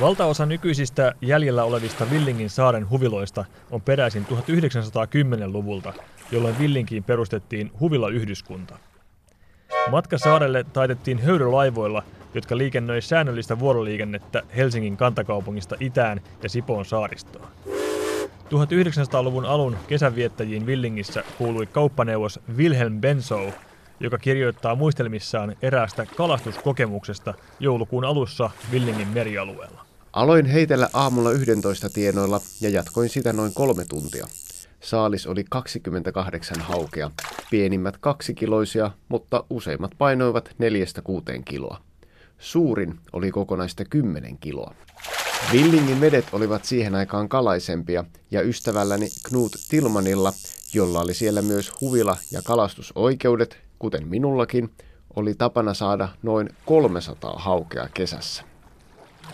Valtaosa nykyisistä jäljellä olevista Villingin saaren huviloista on peräisin 1910-luvulta, jolloin Villinkiin perustettiin huvilayhdyskunta. Matka saarelle taitettiin höyrylaivoilla, jotka liikennöi säännöllistä vuoroliikennettä Helsingin kantakaupungista itään ja Sipoon saaristoon. 1900-luvun alun kesänviettäjiin Villingissä kuului kauppaneuvos Wilhelm Bensow, joka kirjoittaa muistelmissaan eräästä kalastuskokemuksesta joulukuun alussa Villingin merialueella. Aloin heitellä aamulla 11 tienoilla ja jatkoin sitä noin kolme tuntia. Saalis oli 28 haukea, pienimmät kaksikiloisia, mutta useimmat painoivat neljästä kuuteen kiloa. Suurin oli kokonaista 10 kiloa. Villingin vedet olivat siihen aikaan kalaisempia ja ystävälläni Knut Tilmanilla, jolla oli siellä myös huvila- ja kalastusoikeudet, kuten minullakin, oli tapana saada noin 300 haukea kesässä.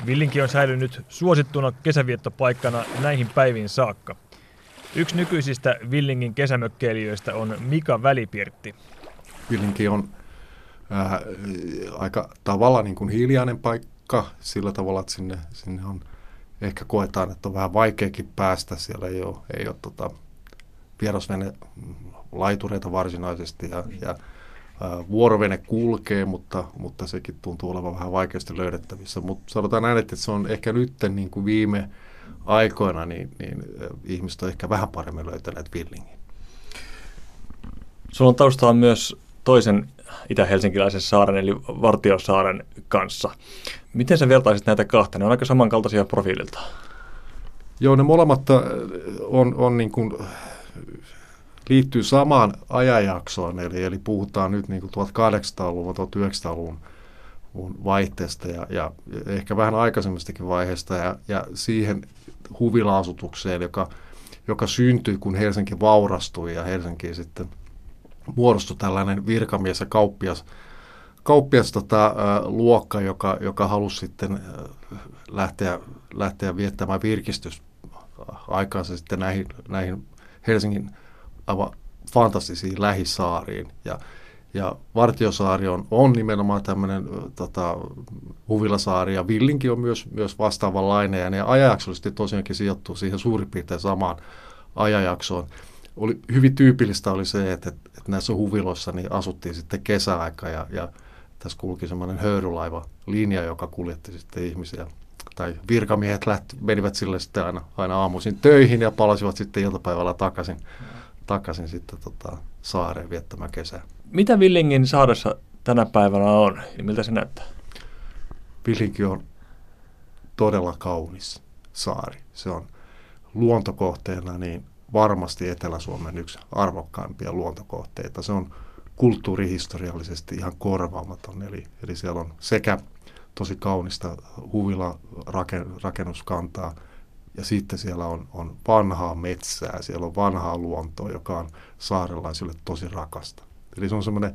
Villinki on säilynyt suosittuna kesäviettopaikkana näihin päiviin saakka. Yksi nykyisistä Villingin kesämökkeilijöistä on Mika Välipirtti. Villinki on äh, aika tavalla niin kuin hiljainen paikka sillä tavalla, että sinne, sinne on ehkä koetaan, että on vähän vaikeakin päästä. Siellä ei ole, ei ole tota, vierasvene laitureita varsinaisesti ja, ja vuorovene kulkee, mutta, mutta sekin tuntuu olevan vähän vaikeasti löydettävissä. Mutta sanotaan näin, että se on ehkä nyt niin kuin viime aikoina, niin, niin ihmiset on ehkä vähän paremmin löytäneet Villingin. Sulla on taustalla myös toisen itä-helsinkiläisen saaren, eli Vartiosaaren kanssa. Miten sä vertaisit näitä kahta? Ne on aika samankaltaisia profiililta. Joo, ne molemmat on, on niin kuin liittyy samaan ajanjaksoon, eli, eli puhutaan nyt niin kuin 1800-luvun, 1900-luvun vaihteesta ja, ja ehkä vähän aikaisemmistakin vaiheesta ja, ja siihen huvilaasutukseen, joka, joka syntyi, kun Helsinki vaurastui ja Helsinki sitten muodostui tällainen virkamies ja kauppias, kauppias tota, luokka, joka, joka halusi sitten lähteä, lähteä viettämään virkistys aikaansa sitten näihin, näihin Helsingin aivan fantastisiin lähisaariin. Ja, ja Vartiosaari on, on nimenomaan tämmöinen tota, huvilasaari ja Villinki on myös, myös vastaavanlainen ja ne ajanjaksollisesti tosiaankin sijoittuu siihen suurin piirtein samaan ajanjaksoon. Oli, hyvin tyypillistä oli se, että, että, että näissä huviloissa niin asuttiin sitten kesäaika ja, ja tässä kulki semmoinen höyrylaiva linja, joka kuljetti sitten ihmisiä tai virkamiehet lähti, menivät sille sitten aina, aina aamuisin töihin ja palasivat sitten iltapäivällä takaisin. Mm takaisin sitten tota, saareen viettämään kesää. Mitä Villingin saaressa tänä päivänä on? Niin miltä se näyttää? Villinki on todella kaunis saari. Se on luontokohteena niin varmasti Etelä-Suomen yksi arvokkaimpia luontokohteita. Se on kulttuurihistoriallisesti ihan korvaamaton. Eli, eli siellä on sekä tosi kaunista huvila rakennuskantaa, ja sitten siellä on, on vanhaa metsää, siellä on vanhaa luontoa, joka on saarelaisille tosi rakasta. Eli se on semmoinen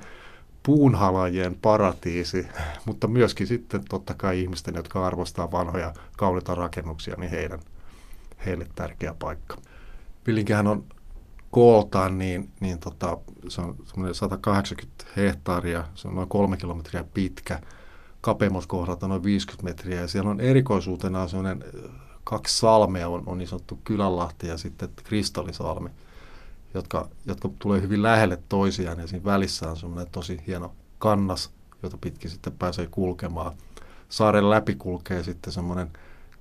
puunhalajien paratiisi, mutta myöskin sitten totta kai ihmisten, jotka arvostaa vanhoja kauniita rakennuksia, niin heidän, heille tärkeä paikka. Pillinkihän on kooltaan, niin, niin tota, se on semmoinen 180 hehtaaria, se on noin kolme kilometriä pitkä, kapeuskohdalta noin 50 metriä, ja siellä on erikoisuutena semmoinen kaksi salmea on, on niin sanottu Kylänlahti ja sitten Kristallisalmi, jotka, jotka tulee hyvin lähelle toisiaan ja siinä välissä on semmoinen tosi hieno kannas, jota pitkin sitten pääsee kulkemaan. Saaren läpi kulkee sitten semmoinen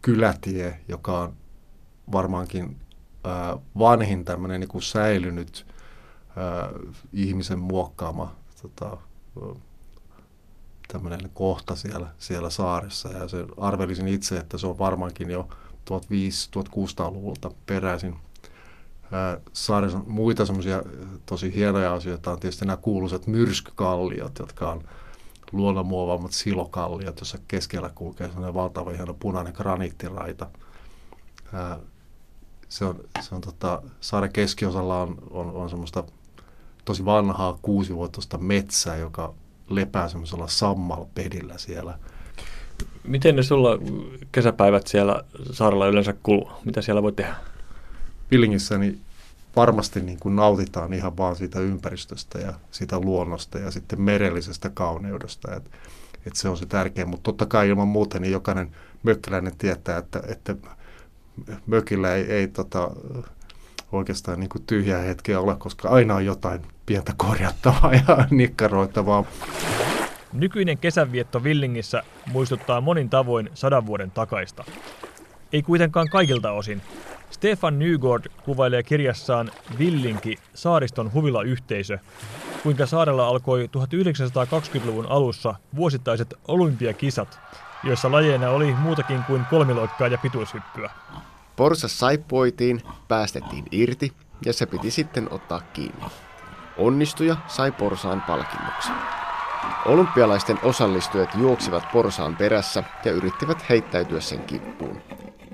kylätie, joka on varmaankin vanhin tämmöinen niin kuin säilynyt ää, ihmisen muokkaama tota, tämmöinen kohta siellä, siellä saaressa. Ja se arvelisin itse, että se on varmaankin jo 1500-1600-luvulta peräisin. Saaressa muita semmoisia tosi hienoja asioita on tietysti nämä kuuluisat myrskykalliot, jotka on luonnonmuovaammat silokalliot, jossa keskellä kulkee sellainen valtava hieno punainen graniittiraita. Se on, se on tota, saaren keskiosalla on, on, on semmoista tosi vanhaa kuusivuotoista metsää, joka lepää semmoisella sammalpedillä siellä – Miten ne sulla kesäpäivät siellä saarella yleensä kuluu? Mitä siellä voi tehdä? Pillingissä niin varmasti niin kuin nautitaan ihan vaan siitä ympäristöstä ja siitä luonnosta ja sitten merellisestä kauneudesta. Et, et se on se tärkeä, mutta totta kai ilman muuta niin jokainen mökkiläinen tietää, että, että mökillä ei, ei tota, oikeastaan niin kuin tyhjää hetkeä ole, koska aina on jotain pientä korjattavaa ja nikkaroitavaa. Nykyinen kesänvietto Villingissä muistuttaa monin tavoin sadan vuoden takaista. Ei kuitenkaan kaikilta osin. Stefan Nygård kuvailee kirjassaan Villinki, saariston huvilayhteisö, kuinka saarella alkoi 1920-luvun alussa vuosittaiset olympiakisat, joissa lajeina oli muutakin kuin kolmiloikkaa ja pituushyppyä. Porsas saippuoitiin, päästettiin irti ja se piti sitten ottaa kiinni. Onnistuja sai porsaan palkinnoksi. Olympialaisten osallistujat juoksivat porsaan perässä ja yrittivät heittäytyä sen kippuun.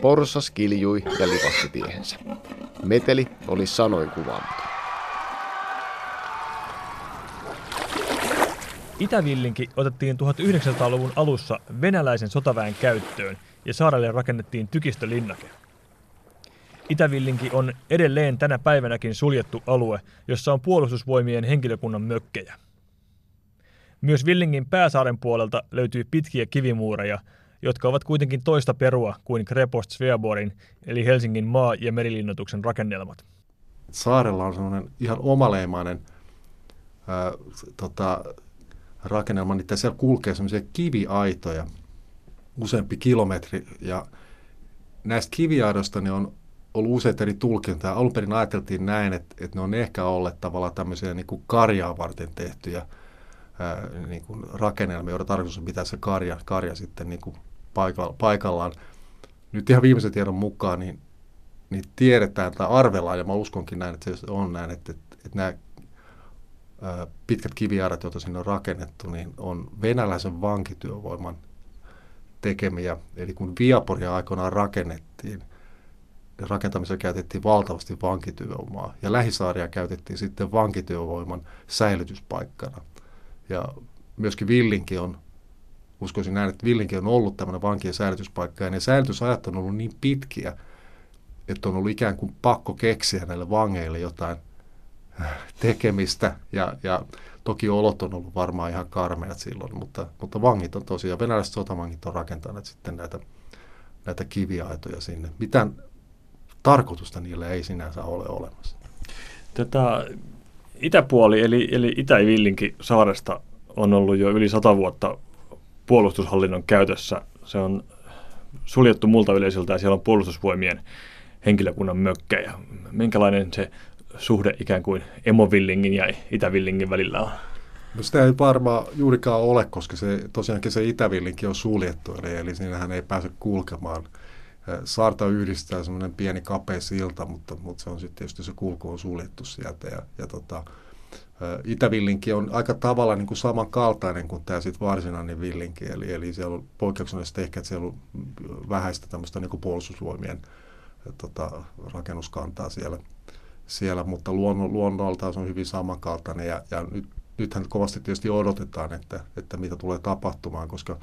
Porsas kiljui ja livahti tiehensä. Meteli oli sanoin kuvaamaton. Itävillinki otettiin 1900-luvun alussa venäläisen sotaväen käyttöön ja saarelle rakennettiin tykistölinnake. Itävillinki on edelleen tänä päivänäkin suljettu alue, jossa on puolustusvoimien henkilökunnan mökkejä. Myös Villingin pääsaaren puolelta löytyy pitkiä kivimuureja, jotka ovat kuitenkin toista perua kuin Krepost Sveaborin eli Helsingin maa- ja merilinnoituksen rakennelmat. Saarella on sellainen ihan omaleimainen ää, tota, rakennelma, niin siellä kulkee sellaisia kiviaitoja useampi kilometri ja näistä kiviaidoista ne on ollut useita eri tulkintoja. Alun perin ajateltiin näin, että, että ne on ehkä olleet tavallaan tämmöisiä niin kuin karjaa varten tehtyjä ää, niin kuin rakennelmia, joiden tarkoitus on pitää se karja, karja sitten niin kuin paikalla, paikallaan. Nyt ihan viimeisen tiedon mukaan niin, niin tiedetään tai arvellaan, ja mä uskonkin näin, että se on näin, että, että, että nämä pitkät kiviaidat, joita sinne on rakennettu, niin on venäläisen vankityövoiman tekemiä. Eli kun Viaporia aikoinaan rakennettiin, rakentamisessa käytettiin valtavasti vankityövoimaa ja lähisaaria käytettiin sitten vankityövoiman säilytyspaikkana. Ja myöskin Villinki on, uskoisin näin, että Villinki on ollut tämmöinen vankien säilytyspaikka ja ne säilytysajat on ollut niin pitkiä, että on ollut ikään kuin pakko keksiä näille vangeille jotain tekemistä ja, ja toki olot on ollut varmaan ihan karmeat silloin, mutta, mutta vangit on tosiaan, venäläiset sotavangit on rakentaneet sitten näitä, näitä kiviaitoja sinne. Mitään tarkoitusta niillä ei sinänsä ole olemassa. Tätä itäpuoli, eli, eli Itä-Villinki saaresta on ollut jo yli sata vuotta puolustushallinnon käytössä. Se on suljettu multa yleisöltä ja siellä on puolustusvoimien henkilökunnan mökkejä. Minkälainen se suhde ikään kuin Emovillingin ja Itävillingin välillä on? No sitä ei varmaan juurikaan ole, koska se, tosiaankin se Itävillinki on suljettu, eli, eli siinähän ei pääse kulkemaan – Saarta yhdistää semmoinen pieni kapea silta, mutta, mutta se on sitten tietysti se kulku on suljettu sieltä. Ja, ja tota, Itävillinki on aika tavalla niin kuin samankaltainen kuin tämä sit varsinainen villinki, eli, eli siellä on poikkeuksellisesti ehkä, että siellä on vähäistä tämmöistä niin kuin puolustusvoimien tota, rakennuskantaa siellä, siellä mutta luonno, luonnoltaan se on hyvin samankaltainen ja, ja nyt, nythän kovasti tietysti odotetaan, että, että mitä tulee tapahtumaan, koska,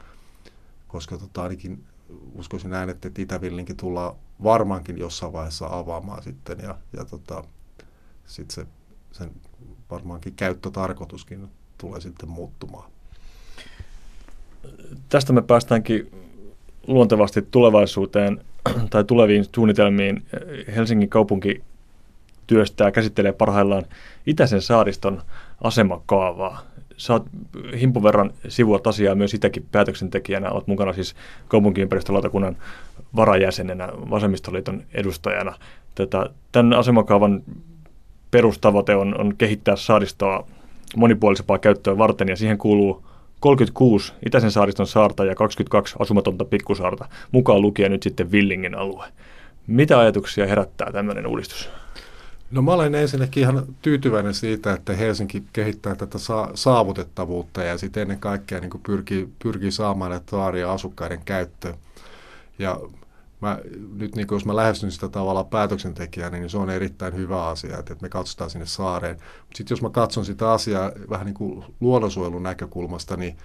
koska tota, ainakin uskoisin näin, että Itävillinkin tullaan varmaankin jossain vaiheessa avaamaan sitten ja, ja tota, sitten se, sen varmaankin käyttötarkoituskin tulee sitten muuttumaan. Tästä me päästäänkin luontevasti tulevaisuuteen tai tuleviin suunnitelmiin. Helsingin kaupunki työstää ja käsittelee parhaillaan Itäisen saariston asemakaavaa sä oot himpun verran sivuat asiaa myös sitäkin päätöksentekijänä. Olet mukana siis kaupunkiympäristölautakunnan varajäsenenä, vasemmistoliiton edustajana. Tätä, tämän asemakaavan perustavoite on, on kehittää saaristoa monipuolisempaa käyttöä varten, ja siihen kuuluu 36 Itäisen saariston saarta ja 22 asumatonta pikkusaarta, mukaan lukien nyt sitten Villingen alue. Mitä ajatuksia herättää tämmöinen uudistus? No mä olen ensinnäkin ihan tyytyväinen siitä, että Helsinki kehittää tätä saavutettavuutta ja sitten ennen kaikkea niin pyrkii, pyrkii saamaan näitä taaria asukkaiden käyttöön. Ja mä, nyt niin jos mä lähestyn sitä tavalla päätöksentekijänä, niin se on erittäin hyvä asia, että, että me katsotaan sinne saareen. Sitten jos mä katson sitä asiaa vähän niin kuin luonnonsuojelun näkökulmasta, niin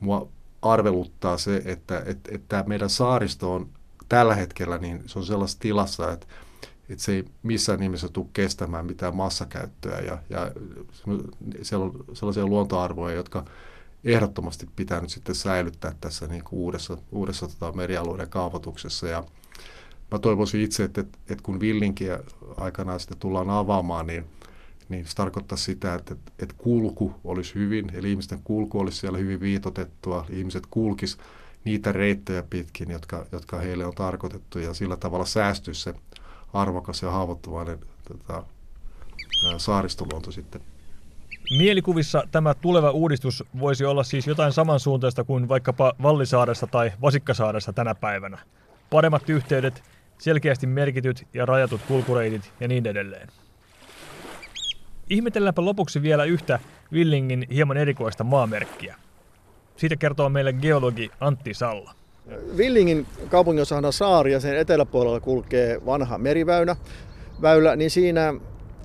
mua arveluttaa se, että, että, että meidän saaristo on tällä hetkellä, niin se on sellaisessa tilassa, että että se ei missään nimessä tule kestämään mitään massakäyttöä ja, ja siellä on sellaisia luontoarvoja, jotka ehdottomasti pitää nyt sitten säilyttää tässä niin kuin uudessa, uudessa tota merialueiden kaavoituksessa. Ja mä toivoisin itse, että, että, että kun Villinkiä aikanaan sitten tullaan avaamaan, niin, niin se tarkoittaa sitä, että, että, kulku olisi hyvin, eli ihmisten kulku olisi siellä hyvin viitotettua, ihmiset kulkis niitä reittejä pitkin, jotka, jotka heille on tarkoitettu, ja sillä tavalla säästyisi se arvokas ja haavoittuvainen tota, saaristoluonto sitten. Mielikuvissa tämä tuleva uudistus voisi olla siis jotain samansuuntaista kuin vaikkapa Vallisaaressa tai Vasikkasaaressa tänä päivänä. Paremmat yhteydet, selkeästi merkityt ja rajatut kulkureitit ja niin edelleen. Ihmetelläänpä lopuksi vielä yhtä Villingin hieman erikoista maamerkkiä. Siitä kertoo meille geologi Antti Salla. Villingin kaupungin osana saari ja sen eteläpuolella kulkee vanha meriväylä, väylä, niin siinä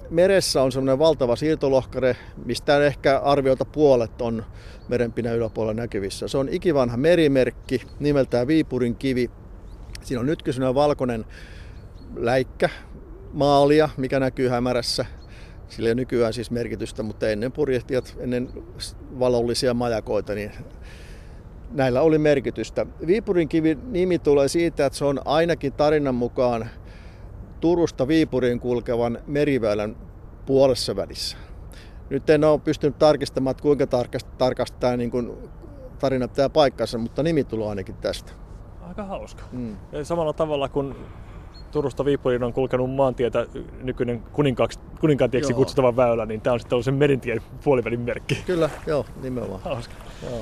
meressä on semmoinen valtava siirtolohkare, mistä ehkä arviota puolet on merenpinnan yläpuolella näkyvissä. Se on ikivanha merimerkki, nimeltään Viipurin kivi. Siinä on nyt valkoinen läikkä, maalia, mikä näkyy hämärässä. Sillä ei nykyään siis merkitystä, mutta ennen purjehtijat, ennen valollisia majakoita, niin näillä oli merkitystä. Viipurin kivi nimi tulee siitä, että se on ainakin tarinan mukaan Turusta Viipuriin kulkevan meriväylän puolessa välissä. Nyt en ole pystynyt tarkistamaan, että kuinka tarkasti, tarkasti tämä niin kuin tarina pitää paikkansa, mutta nimi tulee ainakin tästä. Aika hauska. Mm. Samalla tavalla kuin Turusta Viipuriin on kulkenut maantietä nykyinen kuninkaantieksi kutsuttava väylä, niin tämä on sitten ollut sen merintien puolivälin merkki. Kyllä, joo, nimenomaan. Hauska. Joo.